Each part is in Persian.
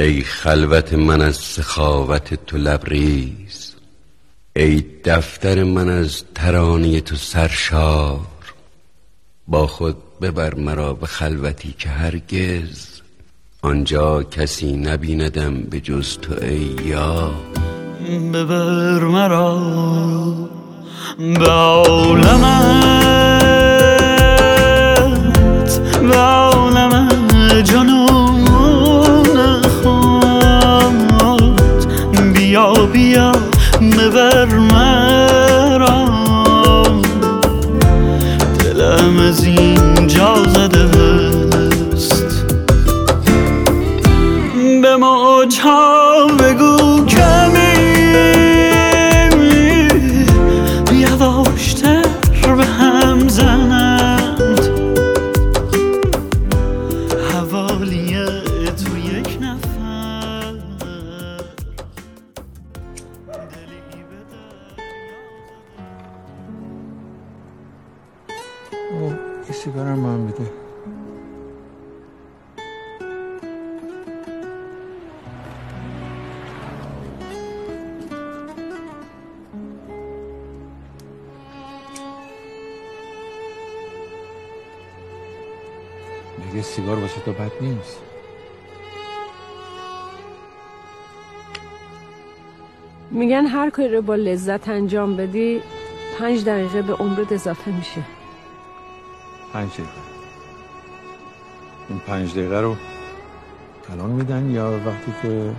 ای خلوت من از سخاوت تو لبریز ای دفتر من از ترانه تو سرشار با خود ببر مرا به خلوتی که هرگز آنجا کسی نبیندم به جز تو ای یا ببر مرا به عالمت موجها بگو کمی یواشتر به هم زنند. حوالی تو یک نفر. او یه سیگارم من بده. دیگه سیگار واسه تو بد نیست. میگن هر کاری رو با لذت انجام بدی پنج دقیقه به عمرت اضافه میشه. پنج دقیقه. این پنج دقیقه رو الان میدن یا وقتی که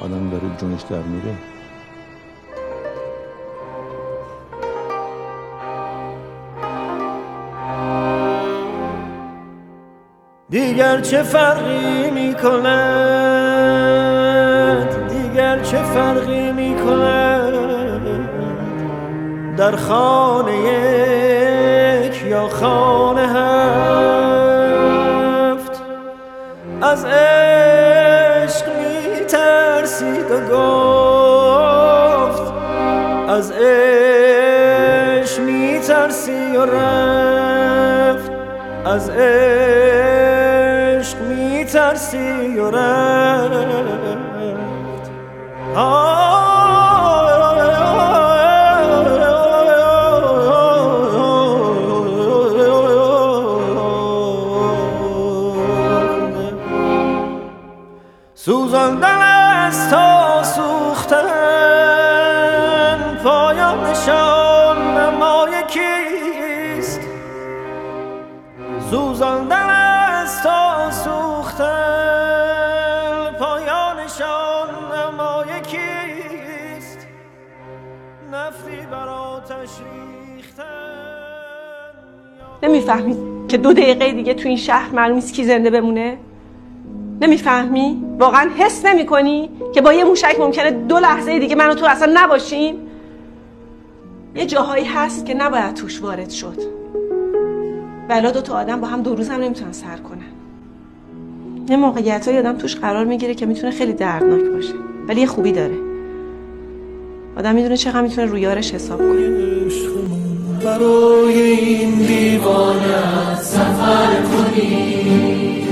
آدم داره جونش در میره؟ دیگر چه فرقی می کند دیگر چه فرقی می کند در خانه یک یا خانه هفت از عشق می ترسید و گفت از عشق می ترسی و رفت از عشق می ترسی و رفت؟ سوزاندن از تا سوختن پایانشان نمای کیست؟ سوزاندن از تا سوختن نمی‌فهمی که دو دقیقه دیگه تو این شهر معلوم نیست کی زنده بمونه؟ نمی‌فهمی؟ واقعا حس نمی‌کنی که با یه موشک ممکنه دو لحظه دیگه من و تو اصلا نباشیم؟ یه جاهایی هست که نباید توش وارد شد. ولا دو تا آدم با هم دو روز هم نمی‌تونن سر کنن. یه موقعیت آدم توش قرار می‌گیره که می‌تونه خیلی دردناک باشه ولی یه خوبی داره. آدم می‌دونه چقدر می‌تونه روی یارش حساب کنه. برای این دیوانه سفر کنی.